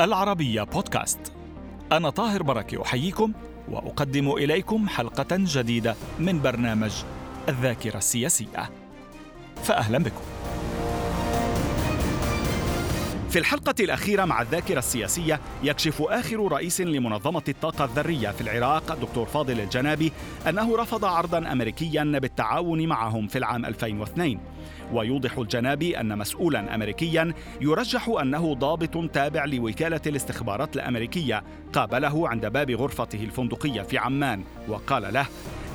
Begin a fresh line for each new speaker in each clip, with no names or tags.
العربية بودكاست. أنا طاهر بركة أحييكم وأقدم إليكم حلقة جديدة من برنامج الذاكرة السياسية. فأهلا بكم. في الحلقة الأخيرة مع الذاكرة السياسية يكشف آخر رئيس لمنظمة الطاقة الذرية في العراق دكتور فاضل الجنابي أنه رفض عرضا أمريكيا بالتعاون معهم في العام 2002 ويوضح الجنابي أن مسؤولا أمريكيا يرجح أنه ضابط تابع لوكالة الاستخبارات الأمريكية قابله عند باب غرفته الفندقية في عمان. وقال له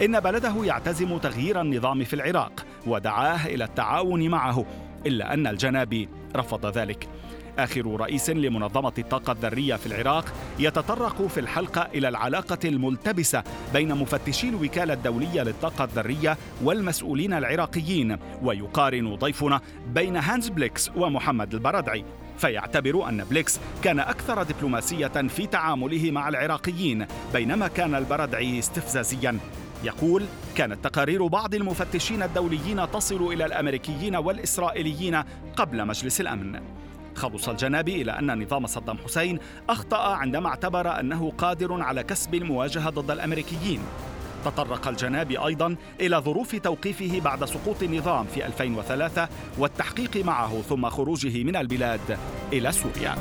إن بلده يعتزم تغيير النظام في العراق ودعاه إلى التعاون معه إلا أن الجنابي رفض ذلك. آخر رئيس لمنظمة الطاقة الذرية في العراق يتطرق في الحلقة إلى العلاقة الملتبسة بين مفتشي الوكالة الدولية للطاقة الذرية والمسؤولين العراقيين ويقارن ضيفنا بين هانز بليكس ومحمد البرادعي. فيعتبر أن بليكس كان أكثر دبلوماسية في تعامله مع العراقيين بينما كان البرادعي استفزازيا. يقول كانت تقارير بعض المفتشين الدوليين تصل إلى الأمريكيين والإسرائيليين قبل مجلس الأمن. خلص الجنابي إلى أن نظام صدام حسين أخطأ عندما اعتبر أنه قادر على كسب المواجهة ضد الأمريكيين. تطرق الجنابي أيضا إلى ظروف توقيفه بعد سقوط النظام في 2003 والتحقيق معه ثم خروجه من البلاد إلى سوريا.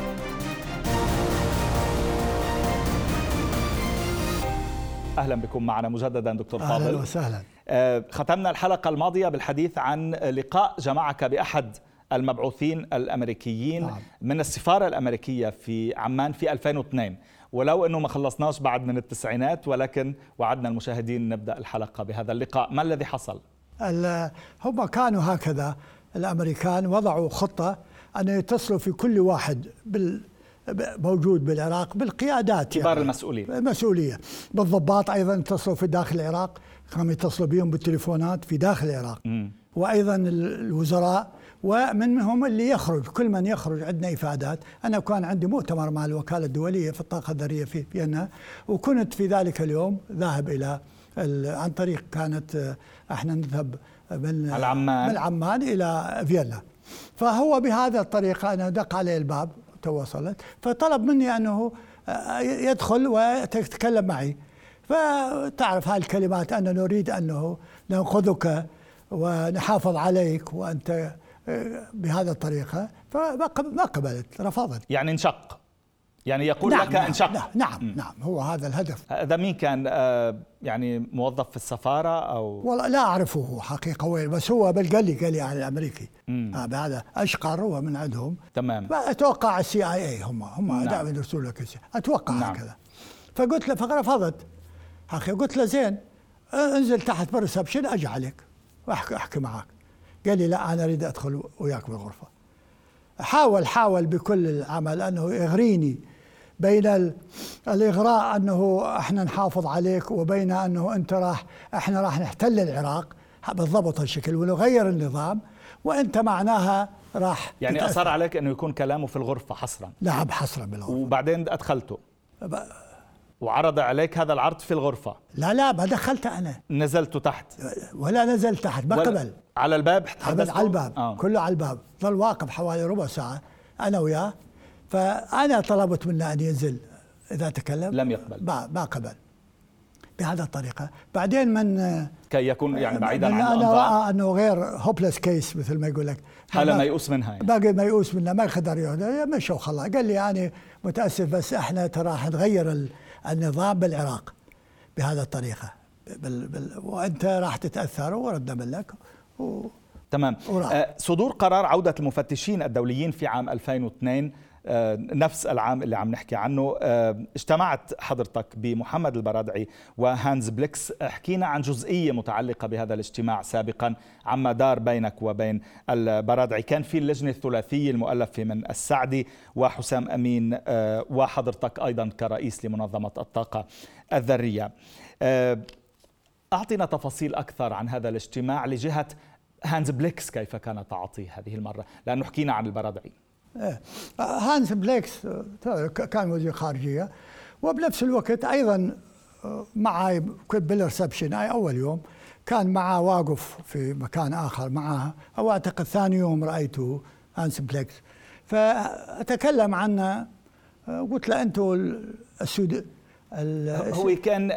أهلا بكم معنا مجددا دكتور فاضل.
أهلا وسهلا.
آه، ختمنا الحلقة الماضية بالحديث عن لقاء جمعك بأحد المبعوثين الأمريكيين نعم. من السفارة الأمريكية في عمان في 2002 ولو إنه ما خلصناش بعد من التسعينات ولكن وعدنا المشاهدين نبدأ الحلقة بهذا اللقاء. ما الذي حصل؟
هم كانوا هكذا الأمريكان وضعوا خطة أن يتصلوا في كل واحد بال موجود بالعراق بالقيادات
كبار يعني المسؤولين.
المسؤولية. بالضباط أيضا اتصلوا في داخل العراق. كانوا يتصلوا بهم بالتليفونات في داخل العراق. م. وأيضا الوزراء ومنهم اللي يخرج كل من يخرج عندنا إفادات. أنا كان عندي مؤتمر مع الوكالة الدولية في الطاقة الذرية في فيينا وكنت في ذلك اليوم ذاهب إلى عن طريق كانت إحنا نذهب من
العمان.
من عمان إلى فيينا. فهو بهذا الطريقة أنا دق عليه الباب توصلت. فطلب مني أنه يدخل ويتكلم معي. فتعرف هذه الكلمات أن نريد أنه نأخذك ونحافظ عليك وأنت بهذا الطريقة فما قبلت رفضت.
يعني انشق. يعني يقول نعم لك نعم انشق.
نعم نعم, نعم هو هذا الهدف.
هذا مين كان آه، يعني موظف في السفارة أو؟
والله لا أعرفه حقيقة وين بس هو بل قال لي قال لي عن الأمريكي آه هذا أشقر هو من عندهم.
تمام.
أتوقع ال CIA هم هم نعم. دائما يرسلوا لك أتوقع نعم. هكذا. فقلت له فرفضت أخي قلت له زين انزل تحت بال reception أجي عليك وأحكي أحكي معك. قال لي لا أنا أريد أدخل وياك بالغرفة. حاول حاول بكل العمل أنه يغريني بين الإغراء أنه إحنا نحافظ عليك وبين أنه أنت راح إحنا راح نحتل العراق. بالضبط هالشكل. ونغير النظام وأنت معناها راح
يعني تتأثر. أصر عليك أنه يكون كلامه في الغرفة حصرا.
نعم حصرا بالغرفة.
وبعدين أدخلته. وعرض على هذا العرض في الغرفة.
لا لا ما دخلت أنا.
نزلت تحت.
ولا نزلت تحت. ما قبل.
على الباب
على الباب آه. كله على الباب. ظل واقف حوالي ربع ساعة أنا وياه. فأنا طلبت منه أن ينزل إذا تكلم.
لم يقبل.
ما قبل. بهذا الطريقة. بعدين من
كي يكون يعني بعيدا عن
أنا رأى أنه غير hopeless case مثل ما يقول لك.
حالة ميؤوس منها يعني.
باقي ميؤوس منها ما يقدر مشى وخلاص قال لي أنا متأسف بس إحنا ترى راح نغير النظام بالعراق بهذا الطريقة. بال بال وأنت راح تتأثر وردنا لك. و
تمام. آه صدور قرار عودة المفتشين الدوليين في عام 2002 آه نفس العام اللي عم نحكي عنه. آه اجتمعت حضرتك بمحمد البرادعي وهانز بليكس. حكينا عن جزئية متعلقة بهذا الاجتماع سابقا عما دار بينك وبين البرادعي. كان في اللجنة الثلاثية المؤلفة من السعدي وحسام أمين وحضرتك أيضا كرئيس لمنظمة الطاقة الذرية. أعطنا تفاصيل أكثر عن هذا الاجتماع لجهة هانز بليكس كيف كان تعاطيه هذه المرة. لأنه حكينا عن البرادعي.
إيه. هانز بليكس كان وزير خارجية وبنفس الوقت أيضا معي بال reception أي أول يوم كان معه واقف في مكان آخر معه أو أعتقد ثاني يوم رأيته هانس بليكس. فأتكلم عنه قلت له أنتم السود
هو كان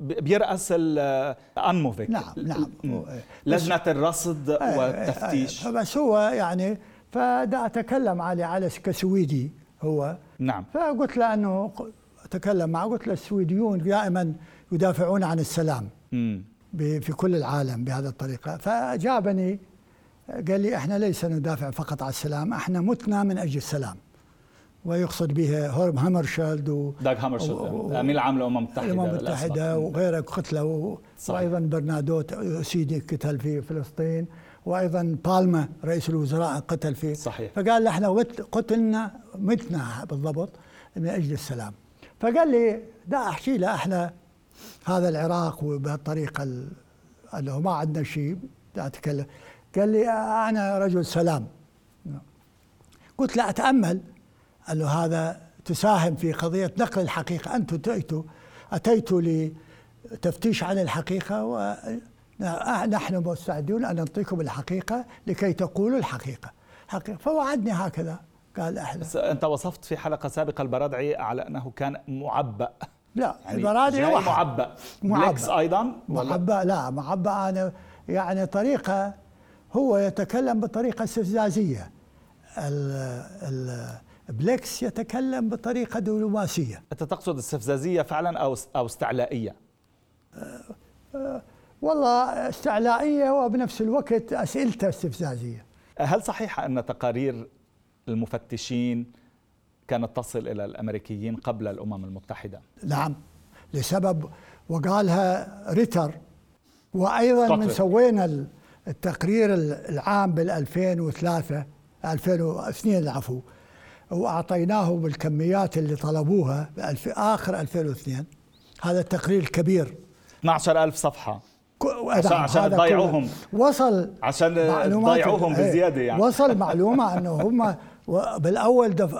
بيرأس الأنموفيك
نعم نعم.
لجنة الرصد والتفتيش
بس هو يعني فدا أتكلم عليه على كسويدي هو.
نعم.
فقلت له أنه أتكلم معه قلت له السويديون دائما يدافعون عن السلام في كل العالم بهذه الطريقة. فأجابني قال لي إحنا ليس ندافع فقط عن السلام إحنا متنا من أجل السلام. ويقصد به هورم هامرشالد و
داغ هامرشالد أمين العام للأمم المتحدة
الأمم المتحدة وغيره قتله وأيضا برنادوت سيدي قتل في فلسطين وأيضا بالما رئيس الوزراء قتل في
صحيح.
فقال إحنا قتلنا متنا بالضبط من أجل السلام. فقال لي دا أحكي له إحنا هذا العراق وبهالطريقة انه ما عندنا شيء أتكلم. قال لي أنا رجل سلام. قلت له أتأمل. قال له هذا تساهم في قضية نقل الحقيقة. أنتم أتيتوا أتيتوا لتفتيش عن الحقيقة ونحن مستعدون أن نعطيكم الحقيقة لكي تقولوا الحقيقة. حقيقة. فوعدني هكذا قال إحنا
بس أنت وصفت في حلقة سابقة البرادعي على أنه كان معبأ.
لا يعني البرادعي
معبأ. معبأ. أيضا؟
معبأ لا معبأ أنا يعني طريقة هو يتكلم بطريقة استفزازية. بليكس يتكلم بطريقة دبلوماسية.
أنت تقصد استفزازية فعلا أو أو استعلائية؟
أه أه والله استعلائية وبنفس الوقت أسئلته استفزازية.
هل صحيح أن تقارير المفتشين كانت تصل إلى الأمريكيين قبل الأمم المتحدة؟
نعم لسبب وقالها ريتر. وأيضا من سوينا التقرير العام بال 2003 2002 العفو واعطيناه بالكميات اللي طلبوها في آخر 2002 هذا التقرير الكبير
12000 صفحة. عشان عشان تضيعوهم.
وصل
عشان تضيعوهم إيه، بزيادة يعني.
وصل معلومة أنه هم بالأول دف...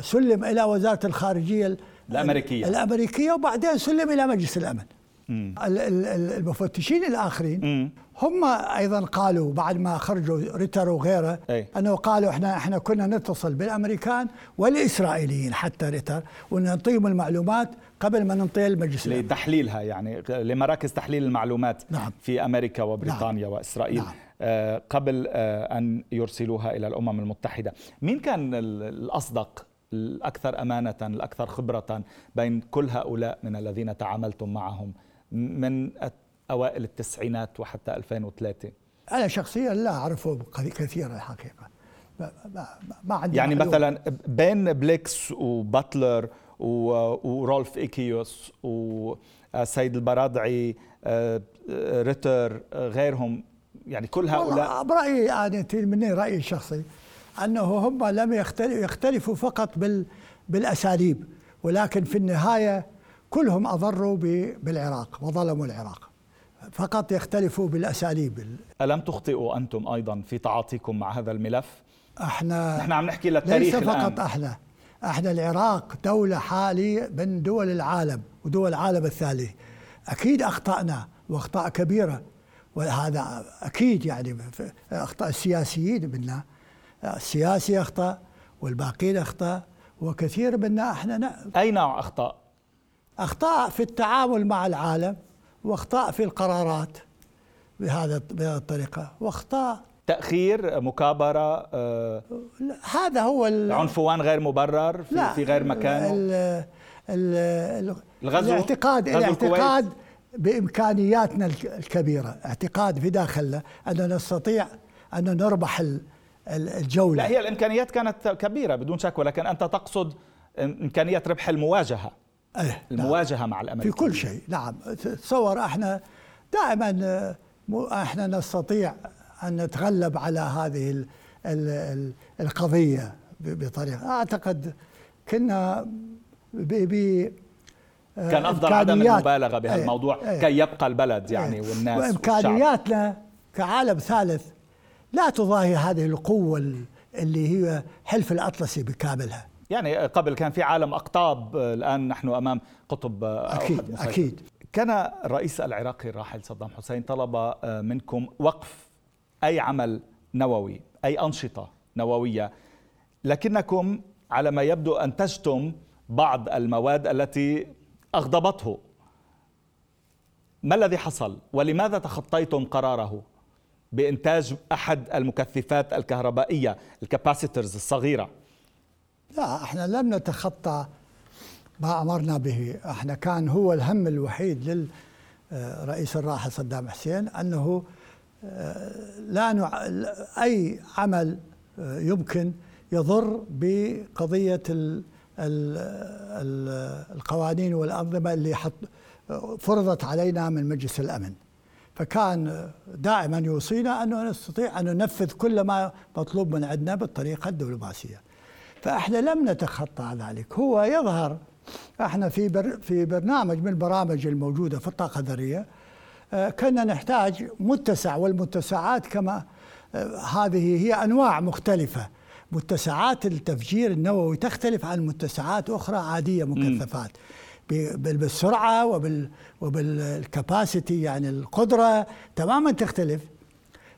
سلم إلى وزارة الخارجية
الأمريكية.
الأمريكية وبعدين سلم إلى مجلس الأمن. المفتشين الآخرين هم أيضا قالوا بعد ما خرجوا ريتر وغيره
أي.
أنه قالوا إحنا إحنا كنا نتصل بالأمريكان والإسرائيليين حتى ريتر ونعطيهم المعلومات قبل ما ننطيها للمجلس
لتحليلها يعني لمراكز تحليل المعلومات
نعم.
في أمريكا وبريطانيا
نعم.
وإسرائيل
نعم.
آه قبل آه أن يرسلوها إلى الأمم المتحدة مين كان الأصدق الأكثر أمانة الأكثر خبرة بين كل هؤلاء من الذين تعاملتم معهم من أوائل التسعينات وحتى 2003
أنا شخصيا لا أعرفه كثيرا الحقيقة.
ما عندي يعني معلوم. مثلا بين بليكس وباتلر ورولف إيكيوس وسيد البرادعي آه، ريتر غيرهم يعني كل هؤلاء.
برأيي يعني مني رأيي الشخصي أنه هم لم يختلفوا فقط بال بالأساليب ولكن في النهاية كلهم أضروا بالعراق وظلموا العراق. فقط يختلفوا بالأساليب.
ألم تخطئوا أنتم أيضا في تعاطيكم مع هذا الملف؟
إحنا
نحن عم نحكي للتاريخ
ليس فقط
الآن.
إحنا إحنا العراق دولة حالي من دول العالم ودول العالم الثالث أكيد أخطأنا وأخطاء كبيرة وهذا أكيد يعني أخطاء السياسيين منا. السياسي أخطأ والباقين أخطأ وكثير منا إحنا
أي نوع أخطاء؟
أخطاء في التعامل مع العالم وأخطاء في القرارات بهذا بهذه الطريقة. وأخطاء
تأخير مكابرة
آه هذا هو
عنفوان غير مبرر في,
لا
في غير مكانه؟
ال ال الغزو؟ الاعتقاد غزو الاعتقاد. بإمكانياتنا الكبيرة. اعتقاد في داخلنا اننا نستطيع أن نربح الجولة.
لا هي الإمكانيات كانت كبيرة بدون شك ولكن أنت تقصد إمكانية ربح المواجهة.
أيه
المواجهة نعم. مع الأمريكيين.
في كل شيء نعم. تصور إحنا دائما إحنا نستطيع أن نتغلب على هذه ال ال القضية بطريقة. أعتقد كنا ب
كان أفضل عدم المبالغة بهالموضوع إيه كي يبقى البلد يعني إيه. والناس
وإمكانياتنا كعالم ثالث لا تضاهي هذه القوة اللي هي حلف الأطلسي بكاملها.
يعني قبل كان في عالم أقطاب الآن نحن أمام قطب
أكيد مسيطر. أكيد.
كان الرئيس العراقي الراحل صدام حسين طلب منكم وقف أي عمل نووي أي أنشطة نووية. لكنكم على ما يبدو أنتجتم بعض المواد التي أغضبته. ما الذي حصل؟ ولماذا تخطيتم قراره بإنتاج أحد المكثفات الكهربائية الكاباسيترز الصغيرة؟
لا إحنا لم نتخطى ما أمرنا به. إحنا كان هو الهم الوحيد للرئيس الراحل صدام حسين أنه آه، لا نع... أي عمل آه، يمكن يضر بقضية ال... ال... القوانين والأنظمة اللي حط فرضت علينا من مجلس الأمن. فكان دائما يوصينا أنه نستطيع أن ننفذ كل ما مطلوب من عندنا بالطريقة الدبلوماسية. فإحنا لم نتخطى ذلك. هو يظهر إحنا في بر في برنامج من البرامج الموجودة في الطاقة الذرية آه، كنا نحتاج متسع والمتسعات كما آه، هذه هي أنواع مختلفة. متسعات التفجير النووي تختلف عن متسعات أخرى عادية مكثفات. بالسرعة وبال وبالكباسيتي يعني القدرة تماما تختلف.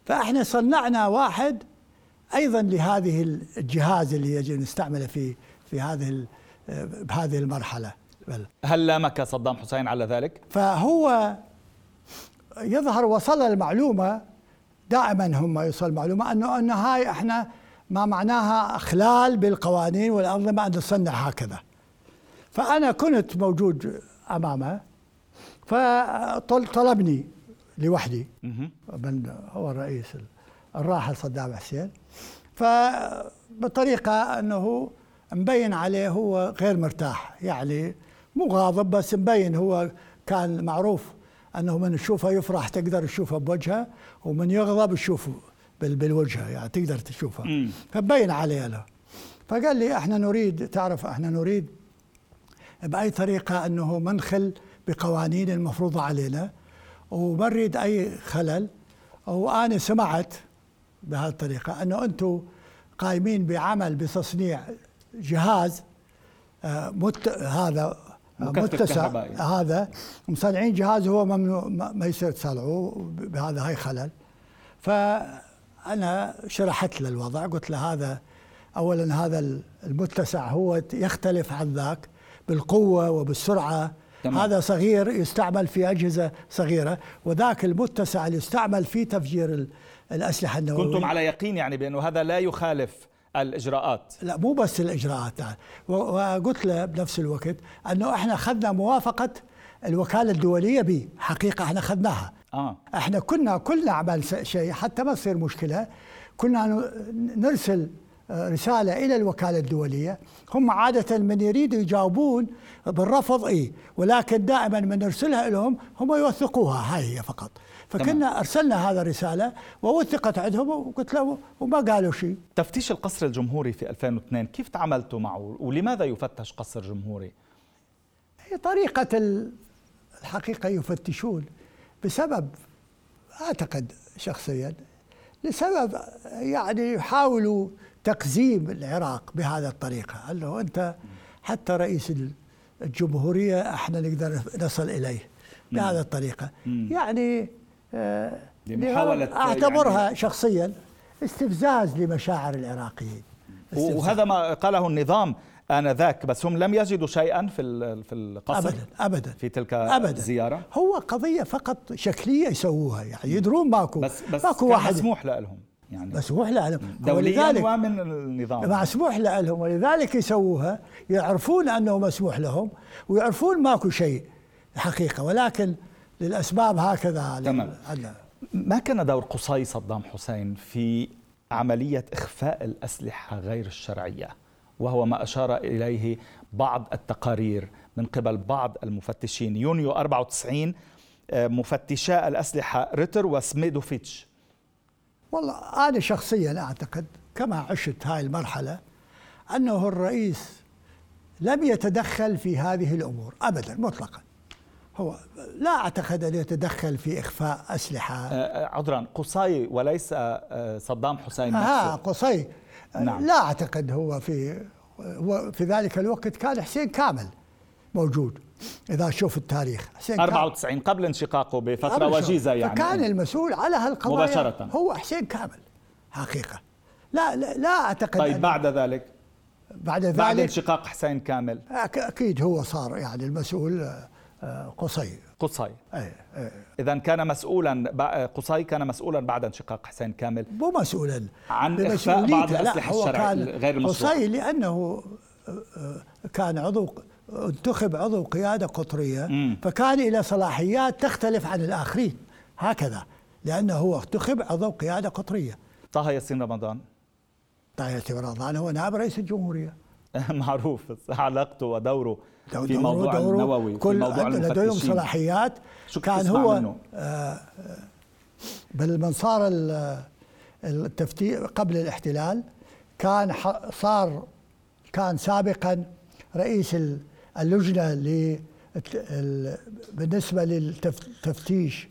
فاحنا صنعنا واحد أيضا لهذه الجهاز اللي يجب نستعمله في في هذه بهذه المرحلة
بل. هل لامك صدام حسين على ذلك؟
فهو يظهر وصل المعلومة دائما هم يوصل المعلومة انه أن هاي إحنا ما معناها أخلال بالقوانين والأنظمة أن نصنع هكذا فأنا كنت موجود أمامه فطلبني لوحدي من هو الرئيس الراحل صدام حسين فبطريقة أنه مبين عليه هو غير مرتاح يعني مو غاضب بس مبين هو كان معروف أنه من تشوفه يفرح تقدر تشوفه بوجهه ومن يغضب تشوفه بالوجه يعني تقدر تشوفه. فبين عليه له. فقال لي إحنا نريد تعرف إحنا نريد بأي طريقة أنه منخل بقوانين المفروضة علينا وما نريد أي خلل وأنا سمعت بهذه الطريقة أنه أنتم قايمين بعمل بتصنيع جهاز آه، مت هذا متسع. هذا مصنعين جهاز هو ممنوع ما يصير تصنعوه بهذا هاي خلل. فأنا شرحت له الوضع قلت له هذا اولا هذا المتسع هو يختلف عن ذاك بالقوة وبالسرعة. تمام. هذا صغير يستعمل في أجهزة صغيرة وذاك المتسع اللي يستعمل في تفجير الأسلحة النووية.
كنتم على يقين يعني بأنه هذا لا يخالف الإجراءات.
لا مو بس الإجراءات. وقلت له بنفس الوقت أنه إحنا أخذنا موافقة الوكالة الدولية به حقيقة إحنا أخذناها آه. إحنا كنا كل نعمل شيء حتى ما تصير مشكلة كنا نرسل رسالة إلى الوكالة الدولية. هم عادة من يريدوا يجاوبون بالرفض إيه. ولكن دائما من نرسلها لهم هم يوثقوها. هاي هي فقط. فكنا تمام. أرسلنا هذا الرسالة ووثقت عندهم وقلت له وما قالوا شيء.
تفتيش القصر الجمهوري في 2002 كيف تعاملتوا معه ولماذا يفتش قصر جمهوري؟
هي طريقة الحقيقة يفتشون بسبب أعتقد شخصيا لسبب يعني يحاولوا تقزيم العراق بهذه الطريقة قال له أنت حتى رئيس الجمهورية إحنا نقدر نصل إليه بهذه الطريقة. يعني
لمحاولة
أعتبرها يعني شخصيا استفزاز لمشاعر العراقيين.
وهذا ما قاله النظام آنذاك بس هم لم يجدوا شيئا في في القصر؟
ابدا ابدا.
في تلك أبداً. الزيارة؟
هو قضية فقط شكلية يسووها يعني يدرون ماكو
بس بس ماكو واحد. مسموح لهم
يعني. مسموح لهم.
دوليا ومن النظام.
مسموح لهم. ولذلك يسووها يعرفون أنه مسموح لهم ويعرفون ماكو شيء حقيقة. ولكن للأسباب هكذا.
تمام. ما كان دور قصي صدام حسين في عملية إخفاء الأسلحة غير الشرعية؟ وهو ما أشار إليه بعض التقارير من قبل بعض المفتشين. يونيو 94 آه، مفتشا الأسلحة ريتر وسميدوفيتش.
والله أنا شخصيا أعتقد كما عشت هاي المرحلة أنه الرئيس لم يتدخل في هذه الأمور أبدا مطلقا. هو لا أعتقد أن يتدخل في إخفاء أسلحة. أه,
أه، عذرا قصي وليس أه، صدام حسين نفسه.
ها قصي. نعم. لا أعتقد هو في هو في ذلك الوقت كان حسين كامل موجود إذا شوف التاريخ.
حسين 94 قبل انشقاقه بفترة وجيزة يعني.
فكان المسؤول على هالقضايا. مباشرة. هو حسين كامل حقيقة. لا لا, لا أعتقد
طيب بعد ذلك؟
بعد ذلك
بعد انشقاق حسين كامل.
أكيد هو صار يعني المسؤول آه، قصي.
قصي. أي اذا كان مسؤولا قصي كان مسؤولا بعد انشقاق حسين كامل.
مو مسؤولا.
عن إخفاء بعض الاسلحه الشرعيه غير المشروعه
قصي لأنه كان عضو انتخب عضو قيادة قطرية. مم. فكان إلى صلاحيات تختلف عن الآخرين. هكذا. لأنه هو انتخب عضو قيادة قطرية.
طه ياسين رمضان.
طه ياسين رمضان هو نائب رئيس الجمهورية.
معروف علاقته ودوره. في موضوع دوره النووي
كل في موضوع لديهم صلاحيات. كان هو منه؟ آه بالمنصار التفتيش قبل الاحتلال كان صار كان سابقا رئيس اللجنة بالنسبة للتفتيش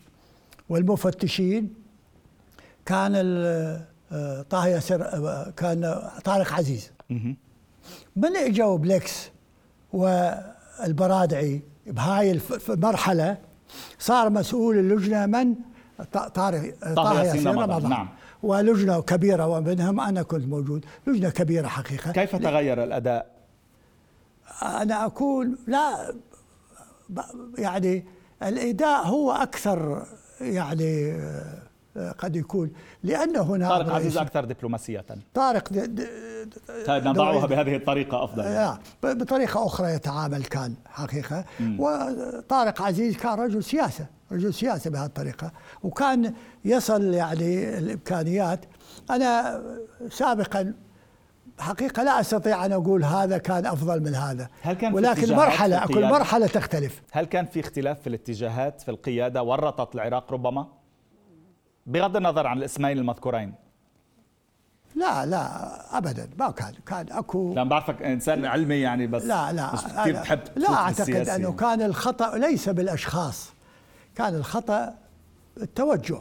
والمفتشين. كان آه، طه ياسر آه، كان طارق عزيز. من اجوا بليكس؟ والبرادعي بهاي المرحله صار مسؤول اللجنة من؟ طارق طه ياسين رمضان نعم. ولجنة كبيرة ومنهم أنا كنت موجود. لجنة كبيرة حقيقة.
كيف تغير الأداء؟
أنا اكون لا يعني الإداء هو أكثر يعني آه، قد يكون لأن هنا
طارق عزيز أكثر دبلوماسية.
طارق
طيب نضعها بهذه الطريقة أفضل.
لا بطريقة أخرى يتعامل كان حقيقة. م. وطارق عزيز كان رجل سياسة رجل سياسة بهذه الطريقة. وكان يصل يعني الإمكانيات. أنا سابقا حقيقة لا أستطيع أن أقول هذا كان أفضل من هذا. هل كان ولكن مرحلة كل مرحلة تختلف.
هل كان في اختلاف في الاتجاهات في القيادة؟ ورطت العراق ربما؟ بغض النظر عن الاسمين المذكورين.
لا لا ابدا. ما كان كان أكو
لا بعرفك إنسان علمي يعني بس
لا لا
مش كثير بتحب
لا أعتقد أنه كان الخطأ ليس بالأشخاص. كان الخطأ التوجه.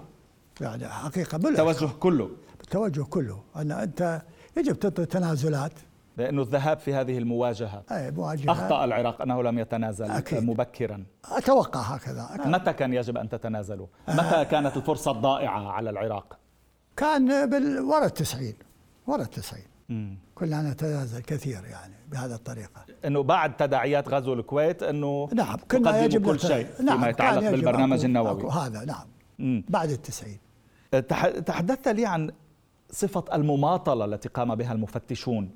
يعني حقيقة
التوجه كله.
التوجه كله. أن أنت يجب تعطي تنازلات.
لأنه الذهاب في هذه المواجهة
أي مواجهة.
أخطأ العراق أنه لم يتنازل أكيد. مبكرا.
أتوقع هكذا
أكيد. متى كان يجب أن تتنازلوا؟ متى كانت الفرصة الضائعة على العراق؟
كان بال ورا التسعين ورا التسعين. كنا نتنازل كثير يعني بهذه الطريقة.
إنه بعد تداعيات غزو الكويت إنه
نعم كنا يجب
كل شيء نعم فيما يتعلق بالبرنامج النووي.
أكو هذا نعم. مم. بعد التسعين.
تحدثت لي عن صفة المماطلة التي قام بها المفتشون.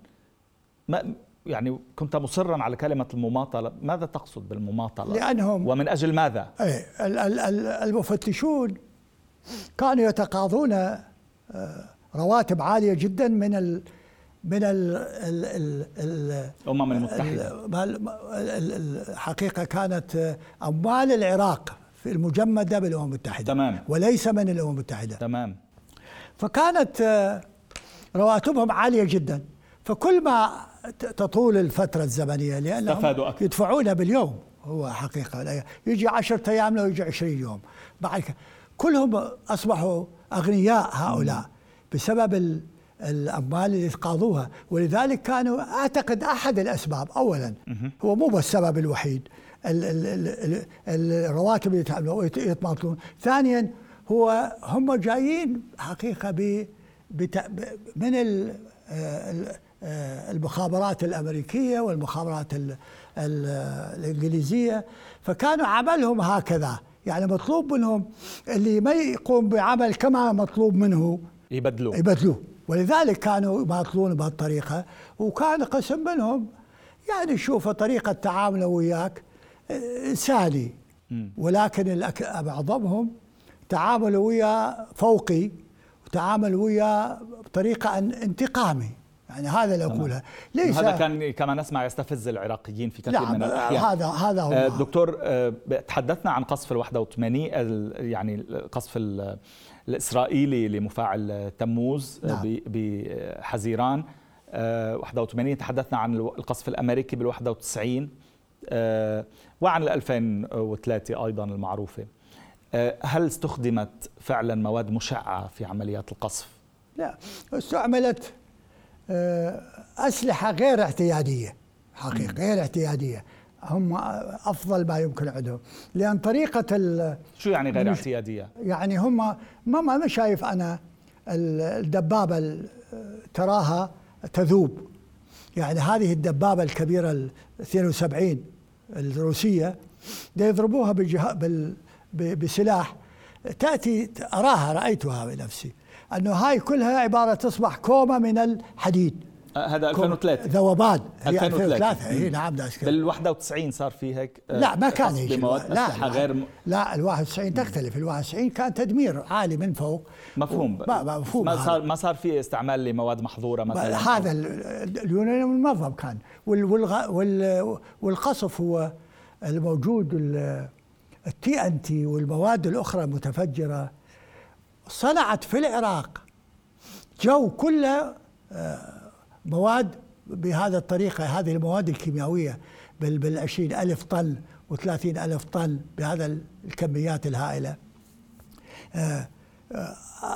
ما يعني كنت مصرا على كلمة المماطلة. ماذا تقصد بالمماطلة؟
لأنهم
ومن أجل ماذا؟
أي المفتشون كانوا يتقاضون آه، رواتب عالية جدا من ال من ال ال
الأمم المتحدة.
الحقيقة كانت أموال العراق في المجمدة بالأمم المتحدة.
تمام.
وليس من الأمم المتحدة.
تمام.
فكانت آه، رواتبهم عالية جدا. فكل ما تطول الفترة الزمنية لأنهم يدفعونها باليوم هو حقيقة. يجي عشرة أيام لو يجي عشرين يوم. بعد كلهم أصبحوا أغنياء هؤلاء بسبب الأموال اللي قاضوها. ولذلك كانوا أعتقد أحد الأسباب أولا هو مو بس السبب الوحيد الرواتب اللي يتماطلون. ثانيا هو هم جايين حقيقة ب من آه، المخابرات الأمريكية والمخابرات الإنجليزية فكانوا عملهم هكذا. يعني مطلوب منهم اللي ما يقوم بعمل كما مطلوب منه
يبدلوه.
يبدلوه. ولذلك كانوا يماطلون بهالطريقة وكان قسم منهم. يعني شوف طريقة تعامله وياك آه، إنساني. ولكن معظمهم تعاملوا وياه فوقي وتعاملوا وياه بطريقة انتقامي. يعني هذا اللي أقولها.
ليس هذا كان كما نسمع يستفز العراقيين في كثير من الأحيان.
هذا هذا هو آه،
دكتور آه، تحدثنا عن قصف ال 81 يعني القصف الإسرائيلي لمفاعل تموز نعم. بحزيران. 81 تحدثنا عن القصف الأمريكي بال 91 وعن ال 2003 أيضا المعروفة. هل استخدمت فعلا مواد مشعة في عمليات القصف؟
لا استعملت آه، أسلحة غير اعتيادية حقيقة غير اعتيادية. هم أفضل ما يمكن عندهم. لأن طريقة
شو يعني غير اعتيادية؟
يعني هم ما ما شايف أنا الدبابة تراها تذوب. يعني هذه الدبابة الكبيرة ال 72 الروسية يضربوها بال بسلاح. تأتي أراها رأيتها بنفسي. أنه هاي كلها عبارة تصبح كومة من الحديد.
آه، هذا 2003
ذوبان.
2003
إي نعم
بال 91 صار في هيك
آه، لا ما كان
هيك. لا
لا
غير م...
لا ال 91 تختلف. ال 91 كان تدمير عالي من فوق.
مفهوم.
ما مفهوم
ما صار ما صار في استعمال لمواد محظورة مثلا.
هذا اليونانيوم المنظم كان. وال وال والقصف هو الموجود التي أن تي والمواد الأخرى المتفجرة. صنعت في العراق جو كله آه، مواد بهذا الطريقة هذه المواد الكيميائية بالعشرين ألف طن وثلاثين ألف طن بهذا الكميات الهائلة. آه، آه،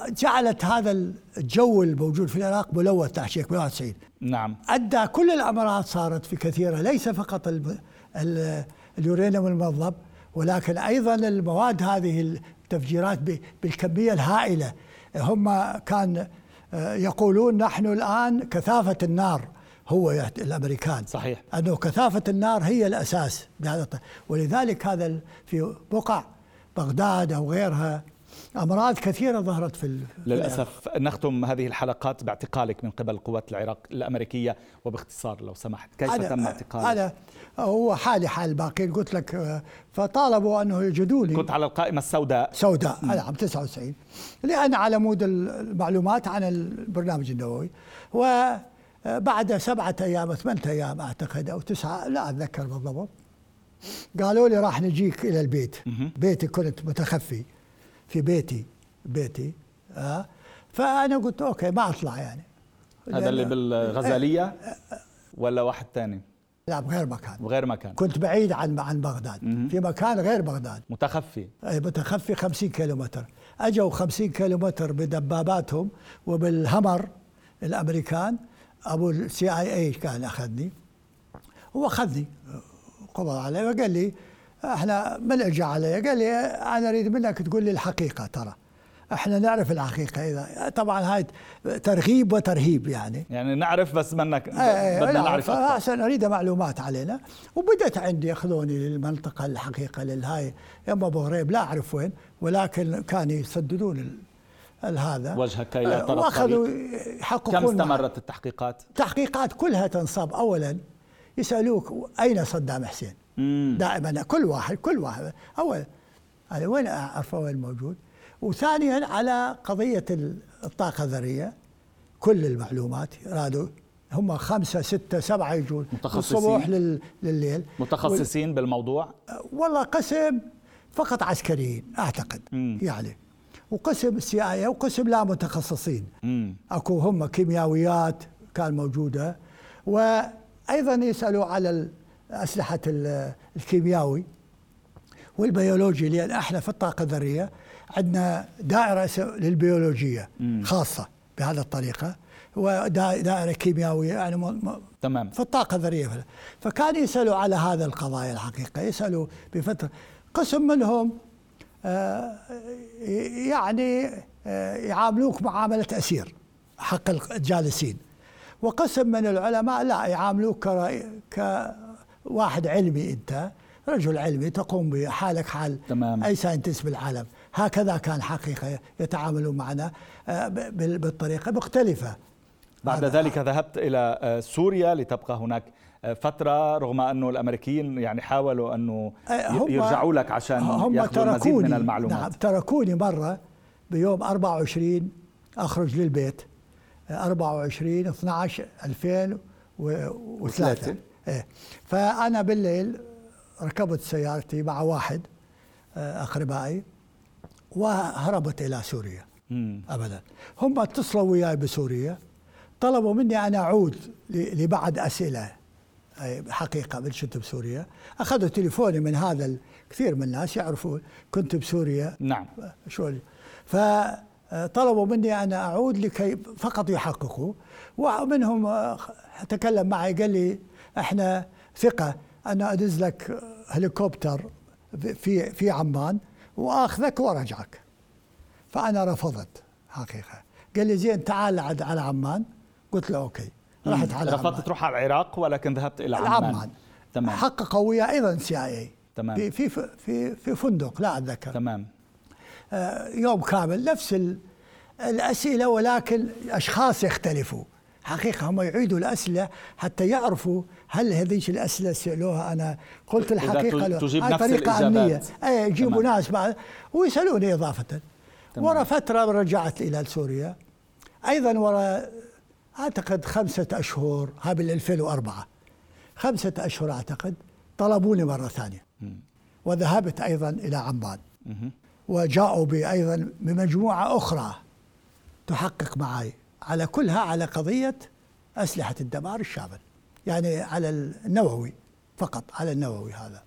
جعلت هذا الجو الموجود في العراق ملوث تحشيك 190
نعم.
أدى كل الأمراض صارت في كثيرة ليس فقط اليورانيوم المنظم ولكن أيضا المواد هذه التفجيرات بالكمية الهائلة. هم كان يقولون نحن الآن كثافة النار هو الأمريكان.
صحيح.
أنه كثافة النار هي الأساس بهذا ولذلك هذا في بقع بغداد أو غيرها أمراض كثيرة ظهرت في
للأسف نختم هذه الحلقات باعتقالك من قبل قوات العراق الأمريكية وباختصار لو سمحت. كيف تم اعتقالك؟
هذا هو حالي حال الباقيين قلت لك فطالبوا أنه يجدوني
كنت على القائمة السوداء.
سوداء أنا عام 99 لأن على مود المعلومات عن البرنامج النووي. وبعد سبعة أيام ثمانية أيام أعتقد أو تسعة لا أتذكر بالضبط قالوا لي راح نجيك إلى البيت. بيتي كنت متخفي. في بيتي بيتي آه. فأنا قلت okay ما أطلع يعني.
هذا اللي بالغزالية ولا واحد ثاني
لا بغير مكان.
بغير مكان.
كنت بعيد عن عن بغداد. في مكان غير بغداد.
متخفي.
اي متخفي 50 كيلومتر. أجوا 50 كيلومتر بدباباتهم وبالهمر الأمريكان. أبو ال CIA كان أخذني. هو أخذني. قضى علي وقال لي إحنا من اجى علي قال لي أنا اريد منك تقول لي الحقيقة ترى. إحنا نعرف الحقيقة اذا طبعا هاي ترغيب وترهيب يعني.
يعني نعرف بس منك إيه، إيه، بدنا نعرف
عشان أريد معلومات علينا. وبدت عندي يأخذوني للمنطقة الحقيقة للهاي. يما أبو غريب لا أعرف وين ولكن كانوا يسددون هذا.
وجهك لا
ترى وأخذوا يحققون
كم استمرت التحقيقات؟
التحقيقات كلها تنصب اولا يسألوك أين صدام حسين؟ دائما كل واحد كل واحد. أول أنا وين اعرفه وين موجود وثانيا على قضية الطاقة الذرية كل المعلومات رادوا هم خمسة ستة سبعة يجون
متخصصين.
الصبح لليل.
متخصصين وال... بالموضوع؟
والله قسم فقط عسكريين أعتقد. مم. يعني وقسم CIA وقسم لا متخصصين. مم. أكو هم كيميائيات كان موجودة وأيضا يسألوا على أسلحة الكيميائي والبيولوجي لأن إحنا في الطاقة الذرية. عندنا دائرة للبيولوجية خاصة بهذه الطريقة. ودائره كيميائيه يعني.
تمام.
في الطاقة الذرية. فكان يسألوا على هذا القضايا الحقيقة. يسألوا بفترة قسم منهم آه يعني آه يعاملوك معاملة أسير حق الجالسين وقسم من العلماء لا يعاملوك كواحد علمي انت رجل علمي تقوم بحالك حال
تمام.
أي ساينتست بالعالم. هكذا كان حقيقة يتعاملون معنا آه، بالطريقة مختلفة.
بعد ذلك ذهبت إلى آه، سوريا لتبقى هناك آه، فترة رغم أنه الأمريكيين يعني حاولوا أنه يرجعوا لك عشان هم المزيد من المعلومات.
نعم تركوني مرة بيوم 24 أخرج للبيت 24 12 2003 إيه. فأنا بالليل ركبت سيارتي مع واحد أقربائي وهربت إلى سوريا. مم. أبدا. هم اتصلوا وياي بسوريا. طلبوا مني أن أعود لبعض أسئلة حقيقة من كنت بسوريا. أخذوا تليفوني من هذا كثير من الناس يعرفون كنت بسوريا.
نعم.
شو فطلبوا مني أن أعود لكي فقط يحققوا. ومنهم تكلم معي قال لي إحنا ثقة. أنا أدز لك هليكوبتر في في عمان وأخذك وارجعك فأنا رفضت حقيقة. قال لي زين تعال عد على عمان. قلت له okay. رحت على
رفضت تروح على العراق ولكن ذهبت إلى عمان. عمان
تمام. حققوا ويا أيضا CIA
تمام.
في في في في فندق لا أتذكر.
تمام.
آه يوم كامل نفس الأسئلة ولكن أشخاص يختلفوا. حقيقة هم يعيدوا الأسئلة حتى يعرفوا هل هذيك الأسئلة سألوها أنا. قلت الحقيقة
تجيب نفس
طريقة أمنية. أي يجيبوا ناس بعد ويسألوني إضافة. ورا فترة رجعت إلى سوريا. أيضا ورا أعتقد خمسة أشهر بال 2004 خمسة أشهر أعتقد طلبوني مرة ثانية. وذهبت أيضا إلى عمان. وجاءوا بي أيضا بمجموعة أخرى تحقق معي على كلها على قضية أسلحة الدمار الشامل يعني على النووي فقط على النووي هذا.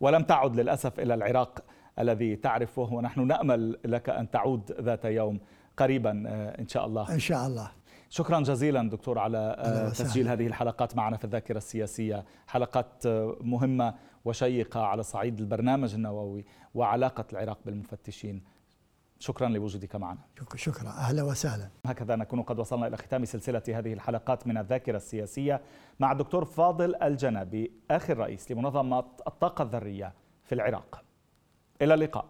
ولم تعد للأسف إلى العراق الذي تعرفه ونحن نأمل لك أن تعود ذات يوم قريبا آه، إن شاء الله.
إن شاء الله.
شكرا جزيلا دكتور على آه، تسجيل هذه الحلقات معنا في الذاكرة السياسية. حلقات آه، مهمة وشيقة على صعيد البرنامج النووي وعلاقة العراق بالمفتشين شكرا لوجودك معنا.
شكرا. أهلا وسهلا.
هكذا نكون قد وصلنا إلى ختام سلسلة هذه الحلقات من الذاكرة السياسية مع الدكتور فاضل الجنابي آخر رئيس لمنظمة الطاقة الذرية في العراق. إلى اللقاء.